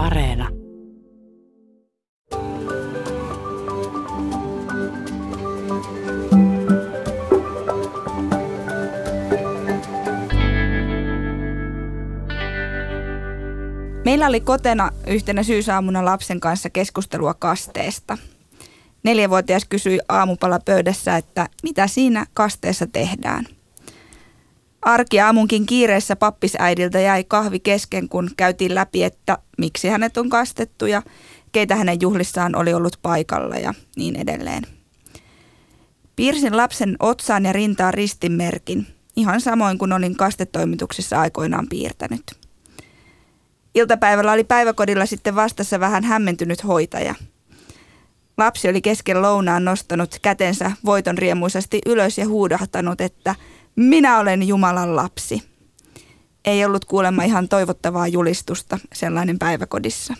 Areena. Meillä oli kotena yhtenä syysaamuna lapsen kanssa keskustelua kasteesta. Neljävuotias kysyi aamupala pöydässä, että mitä siinä kasteessa tehdään. Arki aamunkin kiireessä pappisäidiltä jäi kahvi kesken, kun käytiin läpi, että miksi hänet on kastettu ja keitä hänen juhlissaan oli ollut paikalla ja niin edelleen. Piirsin lapsen otsaan ja rintaan ristinmerkin, ihan samoin kuin olin kastetoimituksissa aikoinaan piirtänyt. Iltapäivällä oli päiväkodilla sitten vastassa vähän hämmentynyt hoitaja. Lapsi oli kesken lounaan nostanut kätensä voiton riemuisasti ylös ja huudahtanut, että minä olen Jumalan lapsi. Ei ollut kuulemma ihan toivottavaa julistusta sellainen päiväkodissa.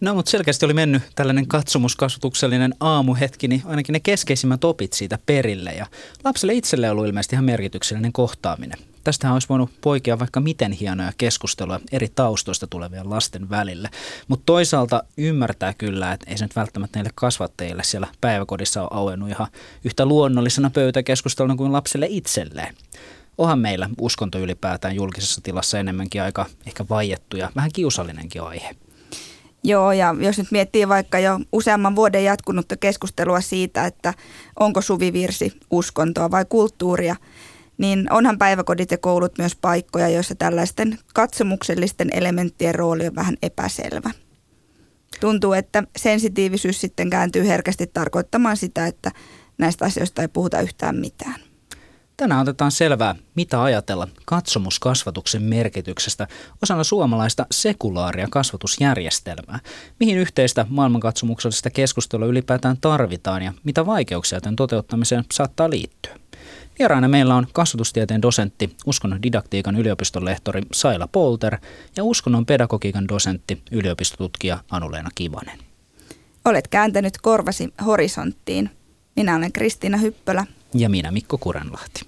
No, mutta selkeästi oli mennyt tällainen katsomuskasvatuksellinen aamuhetki, niin ainakin ne keskeisimmät opit siitä perille. Ja lapselle itselle ollut ilmeisesti ihan merkityksellinen kohtaaminen. Tästähän olisi voinut poikia vaikka miten hienoja keskustelua eri taustoista tulevien lasten välille. Mutta toisaalta ymmärtää kyllä, että ei se nyt välttämättä näille kasvattajille siellä päiväkodissa ole auennut ihan yhtä luonnollisena pöytäkeskusteluna kuin lapselle itselleen. Onhan meillä uskonto ylipäätään julkisessa tilassa enemmänkin aika ehkä vaiettu ja vähän kiusallinenkin aihe. Joo, ja jos nyt miettii vaikka jo useamman vuoden jatkunutta keskustelua siitä, että onko suvivirsi uskontoa vai kulttuuria, niin onhan päiväkodit ja koulut myös paikkoja, joissa tällaisten katsomuksellisten elementtien rooli on vähän epäselvä. Tuntuu, että sensitiivisyys sitten kääntyy herkästi tarkoittamaan sitä, että näistä asioista ei puhuta yhtään mitään. Tänään otetaan selvää, mitä ajatella katsomuskasvatuksen merkityksestä osana suomalaista sekulaaria kasvatusjärjestelmää. Mihin yhteistä maailmankatsomuksellista keskustelua ylipäätään tarvitaan ja mitä vaikeuksia tämän toteuttamiseen saattaa liittyä. Vieraana meillä on kasvatustieteen dosentti, uskonnon didaktiikan yliopiston lehtori Saila Polter ja uskonnon pedagogiikan dosentti, yliopistotutkija Anuleena Kivanen. Olet kääntänyt korvasi horisonttiin. Minä olen Kristiina Hyppölä. Ja minä Mikko Kurenlahti.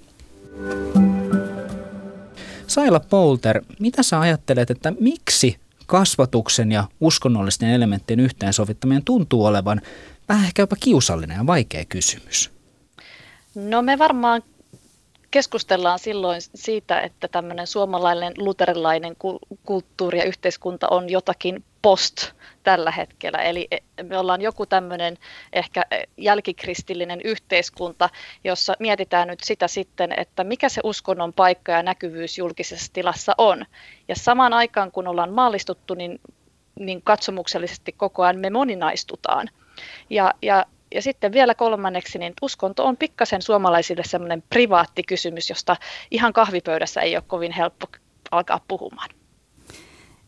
Saila Polter, mitä sä ajattelet, että miksi kasvatuksen ja uskonnollisten elementtien yhteensovittaminen tuntuu olevan vähän ehkä jopa kiusallinen ja vaikea kysymys? No me varmaan keskustellaan silloin siitä, että tämmöinen suomalainen luterilainen kulttuuri ja yhteiskunta on jotakin post tällä hetkellä. Eli e, me ollaan joku tämmöinen ehkä e, jälkikristillinen yhteiskunta, jossa mietitään nyt sitä sitten, että mikä se uskonnon paikka ja näkyvyys julkisessa tilassa on. Ja samaan aikaan, kun ollaan maallistuttu, niin, niin katsomuksellisesti koko ajan me moninaistutaan. Ja, ja ja sitten vielä kolmanneksi, niin uskonto on pikkasen suomalaisille semmoinen privaatti kysymys, josta ihan kahvipöydässä ei ole kovin helppo alkaa puhumaan.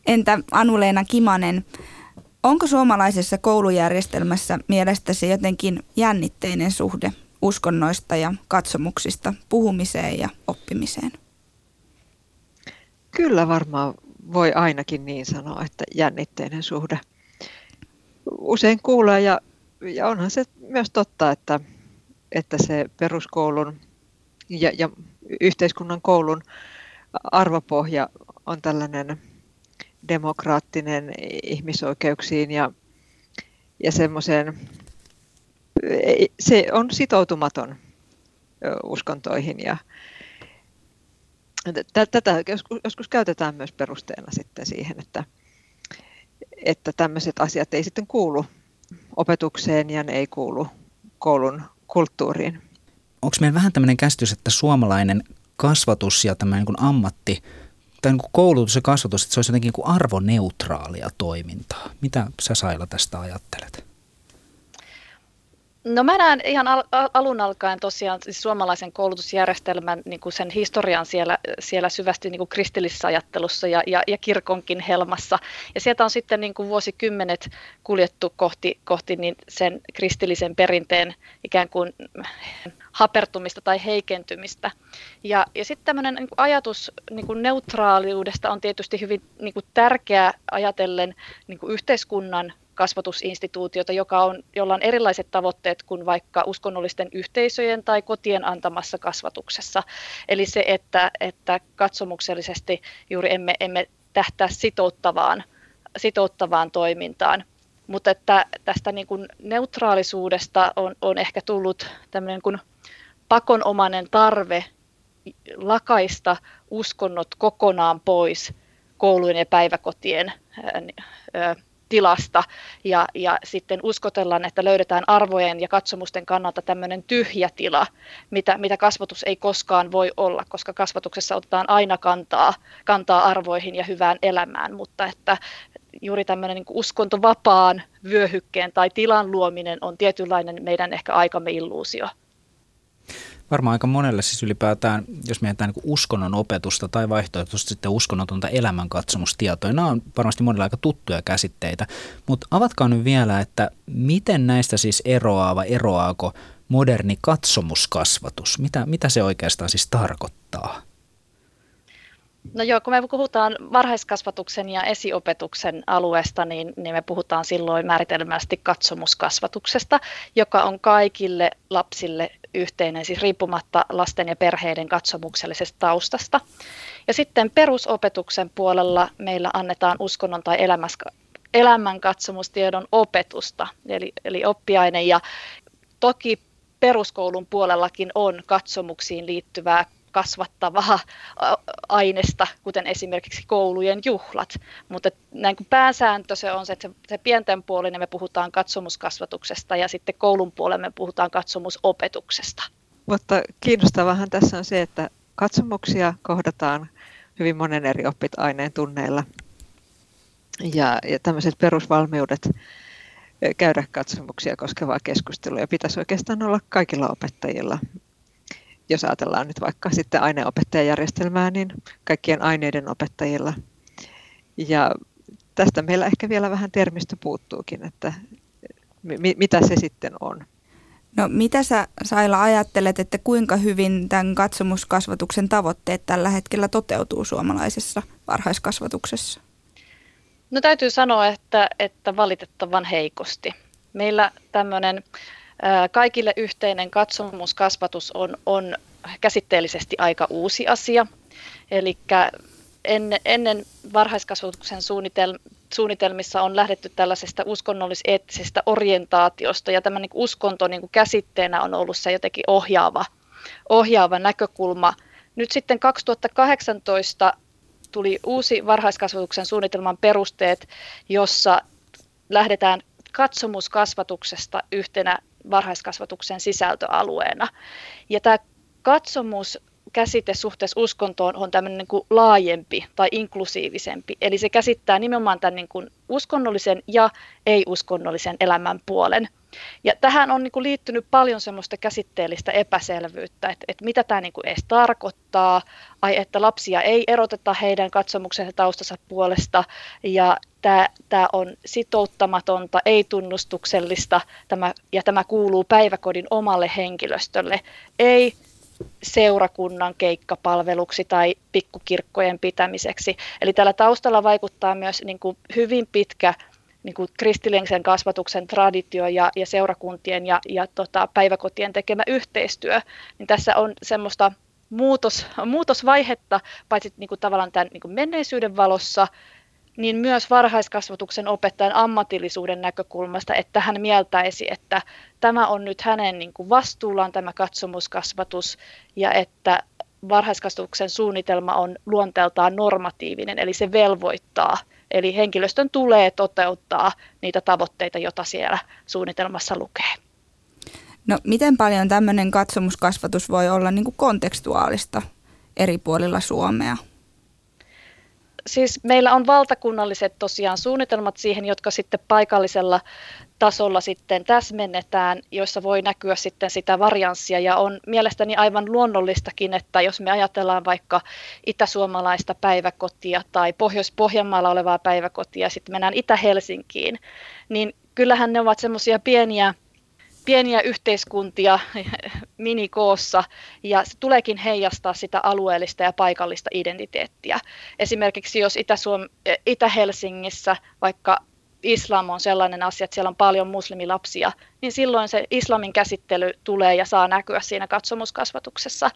Entä Anuleena Kimanen, onko suomalaisessa koulujärjestelmässä mielestäsi jotenkin jännitteinen suhde uskonnoista ja katsomuksista puhumiseen ja oppimiseen? Kyllä varmaan voi ainakin niin sanoa, että jännitteinen suhde. Usein kuulee ja ja onhan se myös totta, että, että se peruskoulun ja, ja yhteiskunnan koulun arvopohja on tällainen demokraattinen ihmisoikeuksiin ja, ja semmoiseen, se on sitoutumaton uskontoihin ja tätä joskus, käytetään myös perusteena sitten siihen, että, että tämmöiset asiat ei sitten kuulu opetukseen ja ne ei kuulu koulun kulttuuriin. Onko meillä vähän tämmöinen käsitys, että suomalainen kasvatus ja tämmöinen niin ammatti tai niin koulutus ja kasvatus, että se olisi jotenkin niin arvoneutraalia toimintaa. Mitä sä Saila tästä ajattelet? No mä näen ihan al- alun alkaen tosiaan siis suomalaisen koulutusjärjestelmän niin kuin sen historian siellä, siellä syvästi niin kuin kristillisessä ajattelussa ja, ja, ja kirkonkin helmassa. Ja sieltä on sitten niin kuin vuosikymmenet kuljettu kohti, kohti niin sen kristillisen perinteen ikään kuin hapertumista tai heikentymistä. Ja, ja sitten tämmöinen niin ajatus niin kuin neutraaliudesta on tietysti hyvin niin kuin tärkeä ajatellen niin kuin yhteiskunnan kasvatusinstituutiota, joka on, jolla on erilaiset tavoitteet kuin vaikka uskonnollisten yhteisöjen tai kotien antamassa kasvatuksessa. Eli se, että, että katsomuksellisesti juuri emme, emme tähtää sitouttavaan sitouttavaan toimintaan. Mutta että tästä niin kuin neutraalisuudesta on, on ehkä tullut tämmöinen kuin pakonomainen tarve lakaista uskonnot kokonaan pois koulujen ja päiväkotien tilasta. Ja, ja sitten uskotellaan, että löydetään arvojen ja katsomusten kannalta tämmöinen tyhjä tila, mitä, mitä kasvatus ei koskaan voi olla, koska kasvatuksessa otetaan aina kantaa, kantaa arvoihin ja hyvään elämään, mutta että juuri tämmöinen niin uskontovapaan vyöhykkeen tai tilan luominen on tietynlainen meidän ehkä aikamme illuusio varmaan aika monelle siis ylipäätään, jos mietitään niin uskonnon opetusta tai vaihtoehtoisesti sitten uskonnotonta elämänkatsomustietoa, nämä on varmasti monille aika tuttuja käsitteitä, mutta avatkaa nyt vielä, että miten näistä siis eroaa vai eroaako moderni katsomuskasvatus? Mitä, mitä se oikeastaan siis tarkoittaa? No joo, kun me puhutaan varhaiskasvatuksen ja esiopetuksen alueesta, niin, niin me puhutaan silloin määritelmästi katsomuskasvatuksesta, joka on kaikille lapsille yhteinen, siis riippumatta lasten ja perheiden katsomuksellisesta taustasta. Ja sitten perusopetuksen puolella meillä annetaan uskonnon tai elämänkatsomustiedon opetusta, eli, eli oppiaine. Ja toki peruskoulun puolellakin on katsomuksiin liittyvää kasvattavaa aineesta, kuten esimerkiksi koulujen juhlat. Mutta näin kuin pääsääntö se on se, että se, pienten puolinen me puhutaan katsomuskasvatuksesta ja sitten koulun puolella me puhutaan katsomusopetuksesta. Mutta kiinnostavahan tässä on se, että katsomuksia kohdataan hyvin monen eri oppit-aineen tunneilla. Ja, ja tämmöiset perusvalmiudet käydä katsomuksia koskevaa keskustelua ja pitäisi oikeastaan olla kaikilla opettajilla jos ajatellaan nyt vaikka sitten aineopettajajärjestelmää, niin kaikkien aineiden opettajilla. Ja tästä meillä ehkä vielä vähän termistö puuttuukin, että mi- mitä se sitten on. No mitä sä Saila ajattelet, että kuinka hyvin tämän katsomuskasvatuksen tavoitteet tällä hetkellä toteutuu suomalaisessa varhaiskasvatuksessa? No täytyy sanoa, että, että valitettavan heikosti. Meillä tämmöinen Kaikille yhteinen katsomuskasvatus on, on käsitteellisesti aika uusi asia. Eli ennen, ennen varhaiskasvatuksen suunnitel, suunnitelmissa on lähdetty tällaisesta uskonnollis-eettisestä orientaatiosta, ja tämä niin uskonto niin kuin käsitteenä on ollut se jotenkin ohjaava, ohjaava näkökulma. Nyt sitten 2018 tuli uusi varhaiskasvatuksen suunnitelman perusteet, jossa lähdetään katsomuskasvatuksesta yhtenä varhaiskasvatuksen sisältöalueena. Ja tämä katsomus käsite suhteessa uskontoon on tämmöinen niin kuin laajempi tai inklusiivisempi. Eli se käsittää nimenomaan tämän niin kuin uskonnollisen ja ei-uskonnollisen elämän puolen. Ja tähän on niin kuin liittynyt paljon semmoista käsitteellistä epäselvyyttä, että, että mitä tämä niin edes tarkoittaa, ai että lapsia ei eroteta heidän katsomuksensa taustansa puolesta, ja tämä, tämä on sitouttamatonta, ei-tunnustuksellista, tämä, ja tämä kuuluu päiväkodin omalle henkilöstölle, ei seurakunnan keikkapalveluksi tai pikkukirkkojen pitämiseksi. Eli tällä taustalla vaikuttaa myös niin kuin hyvin pitkä niin kuin kristillisen kasvatuksen traditio ja, ja seurakuntien ja, ja tota, päiväkotien tekemä yhteistyö. Niin tässä on semmoista muutos, muutosvaihetta, paitsi niin kuin tavallaan tämän niin kuin menneisyyden valossa, niin myös varhaiskasvatuksen opettajan ammatillisuuden näkökulmasta, että hän mieltäisi, että tämä on nyt hänen niin kuin vastuullaan tämä katsomuskasvatus ja että varhaiskasvatuksen suunnitelma on luonteeltaan normatiivinen, eli se velvoittaa. Eli henkilöstön tulee toteuttaa niitä tavoitteita, joita siellä suunnitelmassa lukee. No miten paljon tämmöinen katsomuskasvatus voi olla niin kuin kontekstuaalista eri puolilla Suomea? Siis meillä on valtakunnalliset tosiaan suunnitelmat siihen, jotka sitten paikallisella tasolla sitten täsmennetään, joissa voi näkyä sitten sitä varianssia. Ja on mielestäni aivan luonnollistakin, että jos me ajatellaan vaikka itäsuomalaista päiväkotia tai Pohjois-Pohjanmaalla olevaa päiväkotia ja sitten mennään Itä-Helsinkiin, niin kyllähän ne ovat semmoisia pieniä pieniä yhteiskuntia minikoossa ja se tuleekin heijastaa sitä alueellista ja paikallista identiteettiä. Esimerkiksi jos Itä-Suom- Itä-Helsingissä vaikka islam on sellainen asia, että siellä on paljon muslimilapsia, niin silloin se islamin käsittely tulee ja saa näkyä siinä katsomuskasvatuksessa.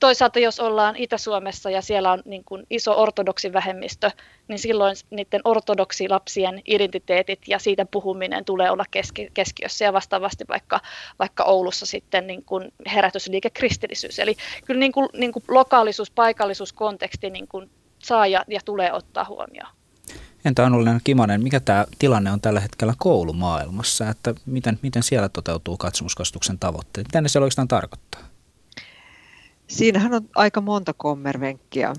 Toisaalta jos ollaan Itä-Suomessa ja siellä on niin kuin iso ortodoksivähemmistö, niin silloin niiden ortodoksilapsien identiteetit ja siitä puhuminen tulee olla keski, keskiössä ja vastaavasti vaikka, vaikka Oulussa sitten niin kuin herätysliike kristillisyys. Eli kyllä niin kuin, niin kuin lokaalisuus, paikallisuus, konteksti niin kuin saa ja, ja tulee ottaa huomioon. Entä Anullinen Kimonen, mikä tämä tilanne on tällä hetkellä koulumaailmassa, että miten, miten siellä toteutuu katsomuskastuksen tavoitteet? Mitä ne siellä oikeastaan tarkoittaa? Siinähän on aika monta kommervenkkiä.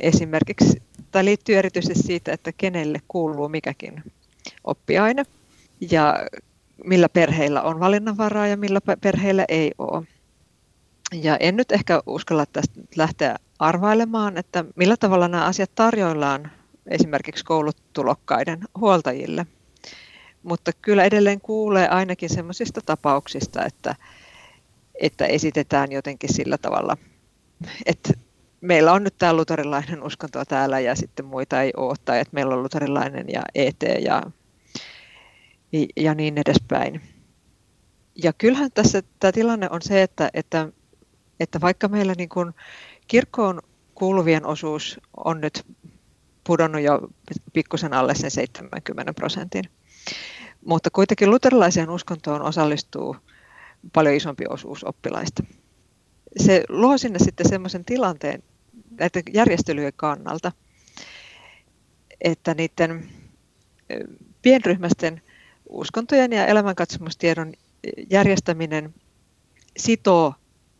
Esimerkiksi, tai liittyy erityisesti siitä, että kenelle kuuluu mikäkin oppiaine ja millä perheillä on valinnanvaraa ja millä perheillä ei ole. Ja en nyt ehkä uskalla tästä lähteä arvailemaan, että millä tavalla nämä asiat tarjoillaan esimerkiksi koulutulokkaiden huoltajille. Mutta kyllä edelleen kuulee ainakin sellaisista tapauksista, että, että esitetään jotenkin sillä tavalla, että meillä on nyt tämä luterilainen uskonto täällä ja sitten muita ei ole, tai että meillä on luterilainen ja ET ja, ja niin edespäin. Ja kyllähän tässä tämä tilanne on se, että, että, että vaikka meillä niin kuin kirkkoon kuuluvien osuus on nyt pudonnut jo pikkusen alle sen 70 prosentin. Mutta kuitenkin luterilaiseen uskontoon osallistuu paljon isompi osuus oppilaista. Se luo sinne sitten semmoisen tilanteen näiden järjestelyjen kannalta, että niiden pienryhmästen uskontojen ja elämänkatsomustiedon järjestäminen sitoo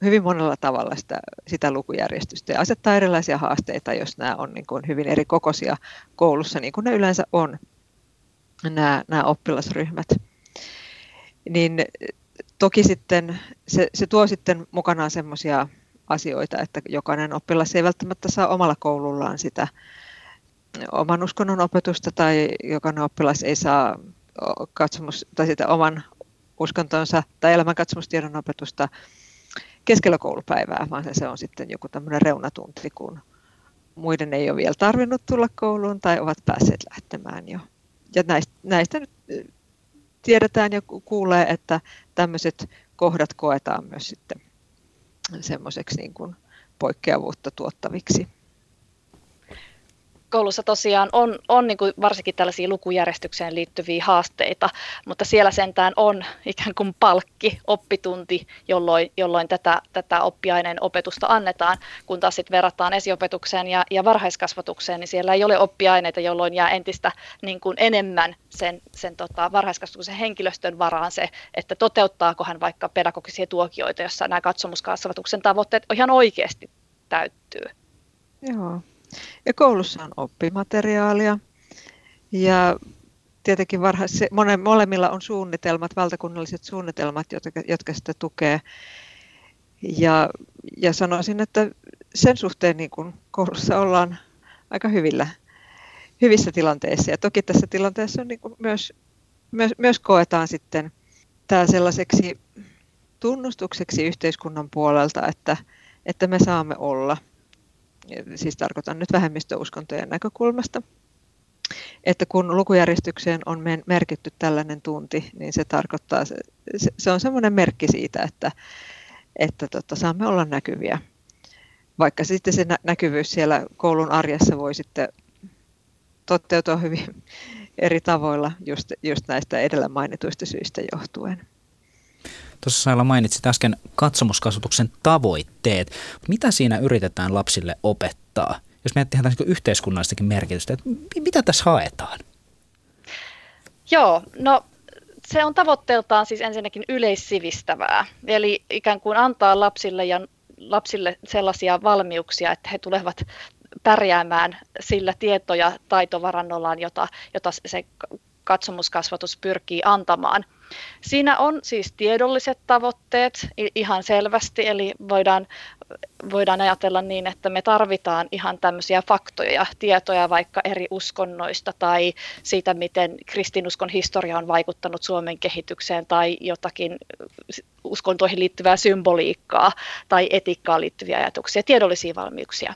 hyvin monella tavalla sitä, sitä lukujärjestystä ja asettaa erilaisia haasteita, jos nämä on niin kuin hyvin eri kokoisia koulussa, niin kuin ne yleensä on, nämä, nämä oppilasryhmät. Niin toki sitten se, se tuo sitten mukanaan semmoisia asioita, että jokainen oppilas ei välttämättä saa omalla koulullaan sitä oman uskonnon opetusta tai jokainen oppilas ei saa katsomus, tai sitä oman uskontonsa tai elämänkatsomustiedon opetusta keskellä koulupäivää, vaan se, on sitten joku tämmöinen reunatunti, kun muiden ei ole vielä tarvinnut tulla kouluun tai ovat päässeet lähtemään jo. Ja näistä, näistä nyt tiedetään ja kuulee, että tämmöiset kohdat koetaan myös sitten semmoiseksi niin kuin poikkeavuutta tuottaviksi koulussa tosiaan on, on niin kuin varsinkin tällaisia lukujärjestykseen liittyviä haasteita, mutta siellä sentään on ikään kuin palkki, oppitunti, jolloin, jolloin tätä, tätä oppiaineen opetusta annetaan, kun taas sitten verrataan esiopetukseen ja, ja varhaiskasvatukseen, niin siellä ei ole oppiaineita, jolloin jää entistä niin kuin enemmän sen, sen tota, varhaiskasvatuksen henkilöstön varaan se, että toteuttaako hän vaikka pedagogisia tuokioita, jossa nämä katsomuskasvatuksen tavoitteet ihan oikeasti täyttyy. Joo. Ja koulussa on oppimateriaalia ja tietenkin varhais, monen, molemmilla on suunnitelmat, valtakunnalliset suunnitelmat, jotka, jotka sitä tukee. Ja, ja sanoisin, että sen suhteen niin kuin koulussa ollaan aika hyvillä, hyvissä tilanteissa. Ja toki tässä tilanteessa on niin kuin myös, myös, myös koetaan sitten tämä sellaiseksi tunnustukseksi yhteiskunnan puolelta, että, että me saamme olla – siis tarkoitan nyt vähemmistöuskontojen näkökulmasta, että kun lukujärjestykseen on merkitty tällainen tunti, niin se tarkoittaa, se, on semmoinen merkki siitä, että, että tota, saamme olla näkyviä. Vaikka sitten se näkyvyys siellä koulun arjessa voi sitten toteutua hyvin eri tavoilla just, just näistä edellä mainituista syistä johtuen. Tuossa Saila mainitsit äsken katsomuskasvatuksen tavoitteet. Mitä siinä yritetään lapsille opettaa? Jos miettii niin yhteiskunnallistakin merkitystä, että mitä tässä haetaan? Joo, no se on tavoitteeltaan siis ensinnäkin yleissivistävää, eli ikään kuin antaa lapsille ja lapsille sellaisia valmiuksia, että he tulevat pärjäämään sillä tieto- ja taitovarannollaan, jota, jota se katsomuskasvatus pyrkii antamaan. Siinä on siis tiedolliset tavoitteet ihan selvästi, eli voidaan, voidaan ajatella niin, että me tarvitaan ihan tämmöisiä faktoja, tietoja vaikka eri uskonnoista tai siitä, miten kristinuskon historia on vaikuttanut Suomen kehitykseen tai jotakin uskontoihin liittyvää symboliikkaa tai etiikkaan liittyviä ajatuksia, tiedollisia valmiuksia.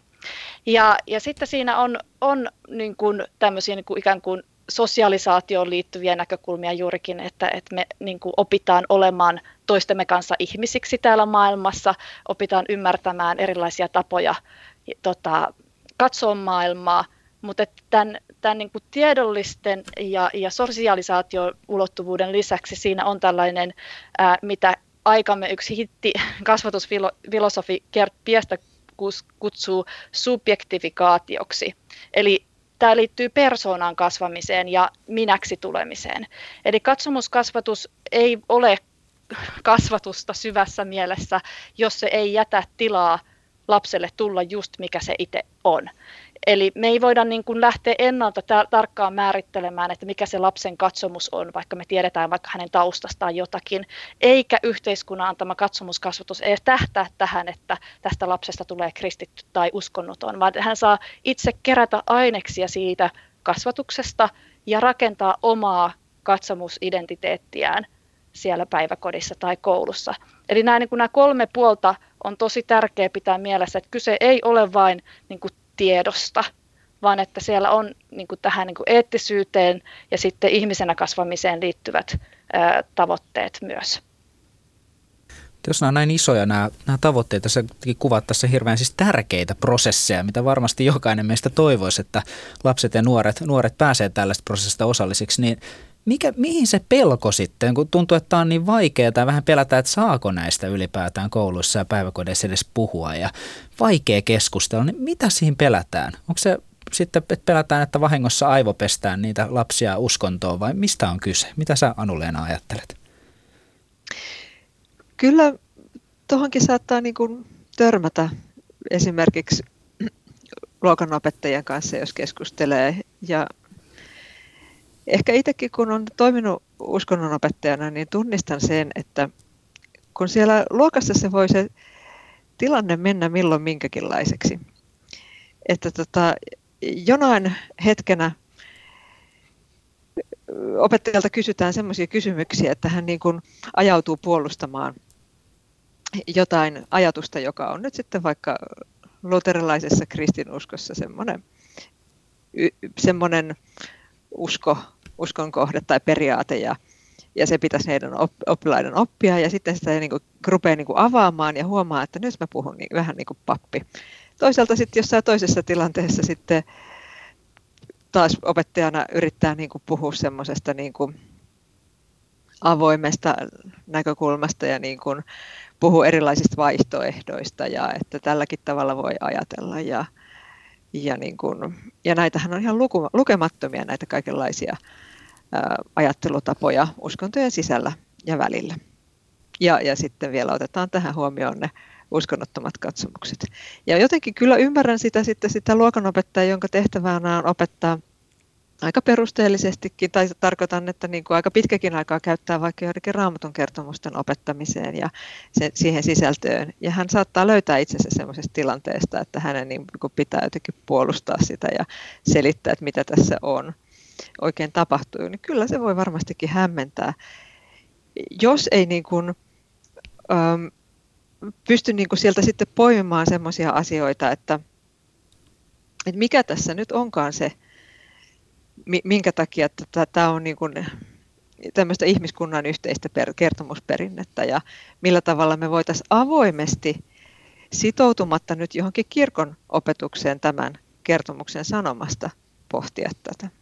Ja, ja sitten siinä on, on niin kuin tämmöisiä niin kuin ikään kuin sosialisaatioon liittyviä näkökulmia juurikin, että, että me niin kuin opitaan olemaan toistemme kanssa ihmisiksi täällä maailmassa, opitaan ymmärtämään erilaisia tapoja tota, katsoa maailmaa, mutta tämän, tämän niin kuin tiedollisten ja, ja sosialisaatio-ulottuvuuden lisäksi siinä on tällainen, ää, mitä aikamme yksi hitti kasvatusfilosofi Gert Piestä kutsuu subjektifikaatioksi. Eli tämä liittyy persoonan kasvamiseen ja minäksi tulemiseen. Eli katsomuskasvatus ei ole kasvatusta syvässä mielessä, jos se ei jätä tilaa lapselle tulla just mikä se itse on. Eli me ei voida niin kuin lähteä ennalta ta- tarkkaan määrittelemään, että mikä se lapsen katsomus on, vaikka me tiedetään vaikka hänen taustastaan jotakin, eikä yhteiskunnan antama katsomuskasvatus ei tähtää tähän, että tästä lapsesta tulee kristitty tai uskonnoton, vaan hän saa itse kerätä aineksia siitä kasvatuksesta ja rakentaa omaa katsomusidentiteettiään siellä päiväkodissa tai koulussa. Eli nämä, niin kuin nämä kolme puolta on tosi tärkeää pitää mielessä, että kyse ei ole vain niin kuin tiedosta, vaan että siellä on niin kuin tähän niin kuin eettisyyteen ja sitten ihmisenä kasvamiseen liittyvät ää, tavoitteet myös. Jos nämä on näin isoja nämä, nämä tavoitteet, sä kuvat tässä hirveän siis tärkeitä prosesseja, mitä varmasti jokainen meistä toivoisi, että lapset ja nuoret, nuoret pääsee tällaista prosessista osallisiksi, niin mikä, mihin se pelko sitten, kun tuntuu, että on niin vaikeaa tai vähän pelätään, että saako näistä ylipäätään kouluissa ja päiväkodeissa edes puhua ja vaikea keskustella, niin mitä siinä pelätään? Onko se sitten, että pelätään, että vahingossa aivopestään niitä lapsia uskontoon vai mistä on kyse? Mitä sä Anu-Leena ajattelet? Kyllä tuohonkin saattaa niin kuin törmätä esimerkiksi luokanopettajien kanssa, jos keskustelee. Ja ehkä itsekin kun on toiminut uskonnonopettajana, niin tunnistan sen, että kun siellä luokassa se voi se tilanne mennä milloin minkäkinlaiseksi. Että tota, jonain hetkenä opettajalta kysytään sellaisia kysymyksiä, että hän niin kuin ajautuu puolustamaan jotain ajatusta, joka on nyt sitten vaikka luterilaisessa kristinuskossa semmoinen, semmoinen usko, uskon kohde tai periaate ja, ja se pitäisi heidän oppilaiden oppia ja sitten sitä niin kuin, rupeaa niin kuin avaamaan ja huomaa, että nyt mä puhun niin, vähän niin kuin pappi. Toisaalta sitten jossain toisessa tilanteessa sitten taas opettajana yrittää niin kuin puhua semmoisesta niin kuin avoimesta näkökulmasta ja niin kuin puhua erilaisista vaihtoehdoista ja että tälläkin tavalla voi ajatella ja, ja, niin kuin, ja näitähän on ihan luku, lukemattomia näitä kaikenlaisia ää, ajattelutapoja uskontojen sisällä ja välillä. Ja, ja sitten vielä otetaan tähän huomioon ne uskonnottomat katsomukset. Ja jotenkin kyllä ymmärrän sitä, sitten sitä luokanopettajaa, jonka tehtävänä on opettaa – aika perusteellisestikin, tai tarkoitan, että niin kuin aika pitkäkin aikaa käyttää vaikka joidenkin raamatun kertomusten opettamiseen ja se, siihen sisältöön. Ja hän saattaa löytää itsensä sellaisesta tilanteesta, että hänen niin kuin pitää jotenkin puolustaa sitä ja selittää, että mitä tässä on oikein tapahtuu. Niin kyllä se voi varmastikin hämmentää. Jos ei niin kuin, ähm, pysty niin kuin sieltä sitten poimimaan sellaisia asioita, että, että mikä tässä nyt onkaan se, minkä takia tämä on niin kuin tämmöistä ihmiskunnan yhteistä kertomusperinnettä ja millä tavalla me voitaisiin avoimesti sitoutumatta nyt johonkin kirkon opetukseen tämän kertomuksen sanomasta pohtia tätä.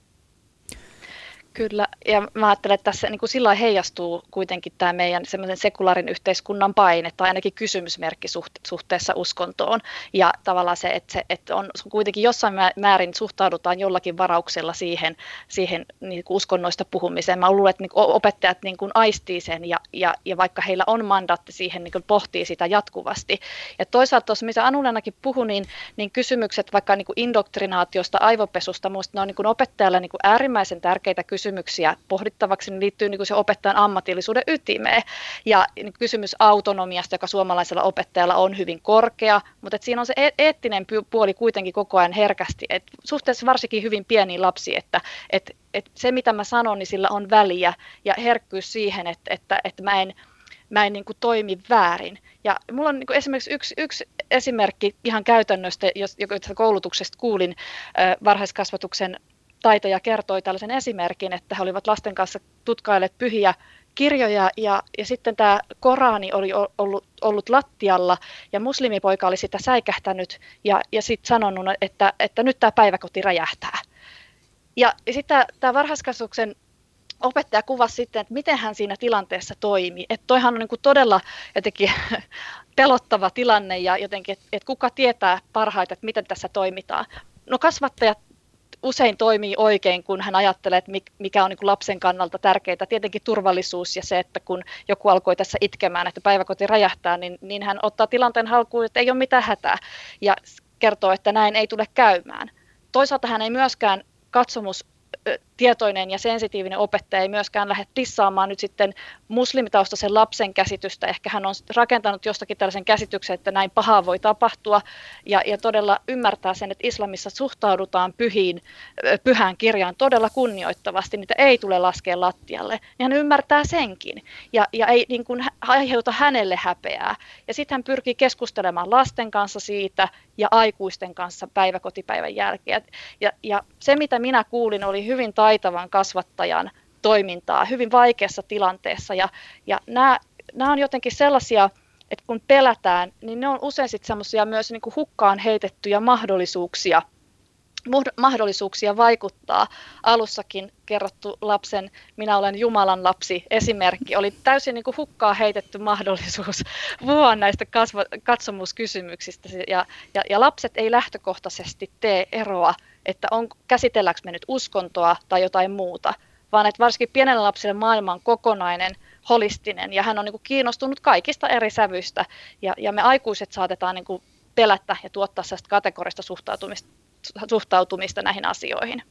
Kyllä, ja mä ajattelen, että tässä niin kuin sillä heijastuu kuitenkin tämä meidän semmoisen sekulaarin yhteiskunnan paine tai ainakin kysymysmerkki suhteessa uskontoon. Ja tavallaan se, että, se, että on kuitenkin jossain määrin suhtaudutaan jollakin varauksella siihen, siihen niin kuin uskonnoista puhumiseen. Mä luulen, että niin kuin opettajat niin kuin aistii sen ja, ja, ja vaikka heillä on mandaatti siihen, niin kuin pohtii sitä jatkuvasti. Ja toisaalta tuossa, mitä Anulenakin puhui, niin, niin kysymykset vaikka niin kuin indoktrinaatiosta, aivopesusta, minusta ne on niin kuin opettajalle niin kuin äärimmäisen tärkeitä kysymyksiä kysymyksiä pohdittavaksi, niin liittyy niin se opettajan ammatillisuuden ytimeen. Ja niin kysymys autonomiasta, joka suomalaisella opettajalla on hyvin korkea, mutta että siinä on se e-, eettinen puoli kuitenkin koko ajan herkästi, et suhteessa varsinkin hyvin pieniin lapsiin, että et, et se mitä mä sanon, niin sillä on väliä ja herkkyys siihen, että, että, että mä en, mä en niin kuin toimi väärin. Ja mulla on niin kuin esimerkiksi yksi, yksi esimerkki ihan käytännöstä, jos, koulutuksesta kuulin varhaiskasvatuksen taitaja kertoi tällaisen esimerkin, että he olivat lasten kanssa tutkailleet pyhiä kirjoja ja, ja sitten tämä Korani oli ollut, ollut lattialla ja muslimipoika oli sitä säikähtänyt ja, ja sitten sanonut, että, että nyt tämä päiväkoti räjähtää. Ja, ja sitten tämä varhaiskasvatuksen opettaja kuvasi sitten, että miten hän siinä tilanteessa toimi. Että toihan on niin kuin todella jotenkin pelottava tilanne ja jotenkin, että, että kuka tietää parhaiten, että miten tässä toimitaan. No kasvattajat usein toimii oikein, kun hän ajattelee, että mikä on niin lapsen kannalta tärkeää. Tietenkin turvallisuus ja se, että kun joku alkoi tässä itkemään, että päiväkoti räjähtää, niin, niin hän ottaa tilanteen halkuun, että ei ole mitään hätää ja kertoo, että näin ei tule käymään. Toisaalta hän ei myöskään katsomus tietoinen ja sensitiivinen opettaja ei myöskään lähde dissaamaan nyt sitten muslimitaustaisen lapsen käsitystä. Ehkä hän on rakentanut jostakin tällaisen käsityksen, että näin pahaa voi tapahtua ja, ja todella ymmärtää sen, että islamissa suhtaudutaan pyhiin, pyhään kirjaan todella kunnioittavasti, niitä ei tule laskea lattialle. Ja hän ymmärtää senkin ja, ja ei niin kuin aiheuta hänelle häpeää. Ja sitten hän pyrkii keskustelemaan lasten kanssa siitä ja aikuisten kanssa päiväkotipäivän jälkeen. Ja, ja se, mitä minä kuulin, oli hyvin taitavan kasvattajan toimintaa hyvin vaikeassa tilanteessa. Ja, ja nämä, nämä on jotenkin sellaisia, että kun pelätään, niin ne on usein sitten semmoisia myös niin kuin hukkaan heitettyjä mahdollisuuksia – mahdollisuuksia vaikuttaa. Alussakin kerrottu lapsen Minä olen Jumalan lapsi esimerkki oli täysin niin kuin hukkaa heitetty mahdollisuus puhua näistä kasva, katsomuskysymyksistä. Ja, ja, ja lapset ei lähtökohtaisesti tee eroa, että on, käsitelläänkö me nyt uskontoa tai jotain muuta, vaan että varsinkin pienelle lapselle maailma on kokonainen, holistinen ja hän on niin kuin kiinnostunut kaikista eri sävyistä ja, ja me aikuiset saatetaan niin kuin pelätä ja tuottaa sellaista kategorista suhtautumista suhtautumista näihin asioihin?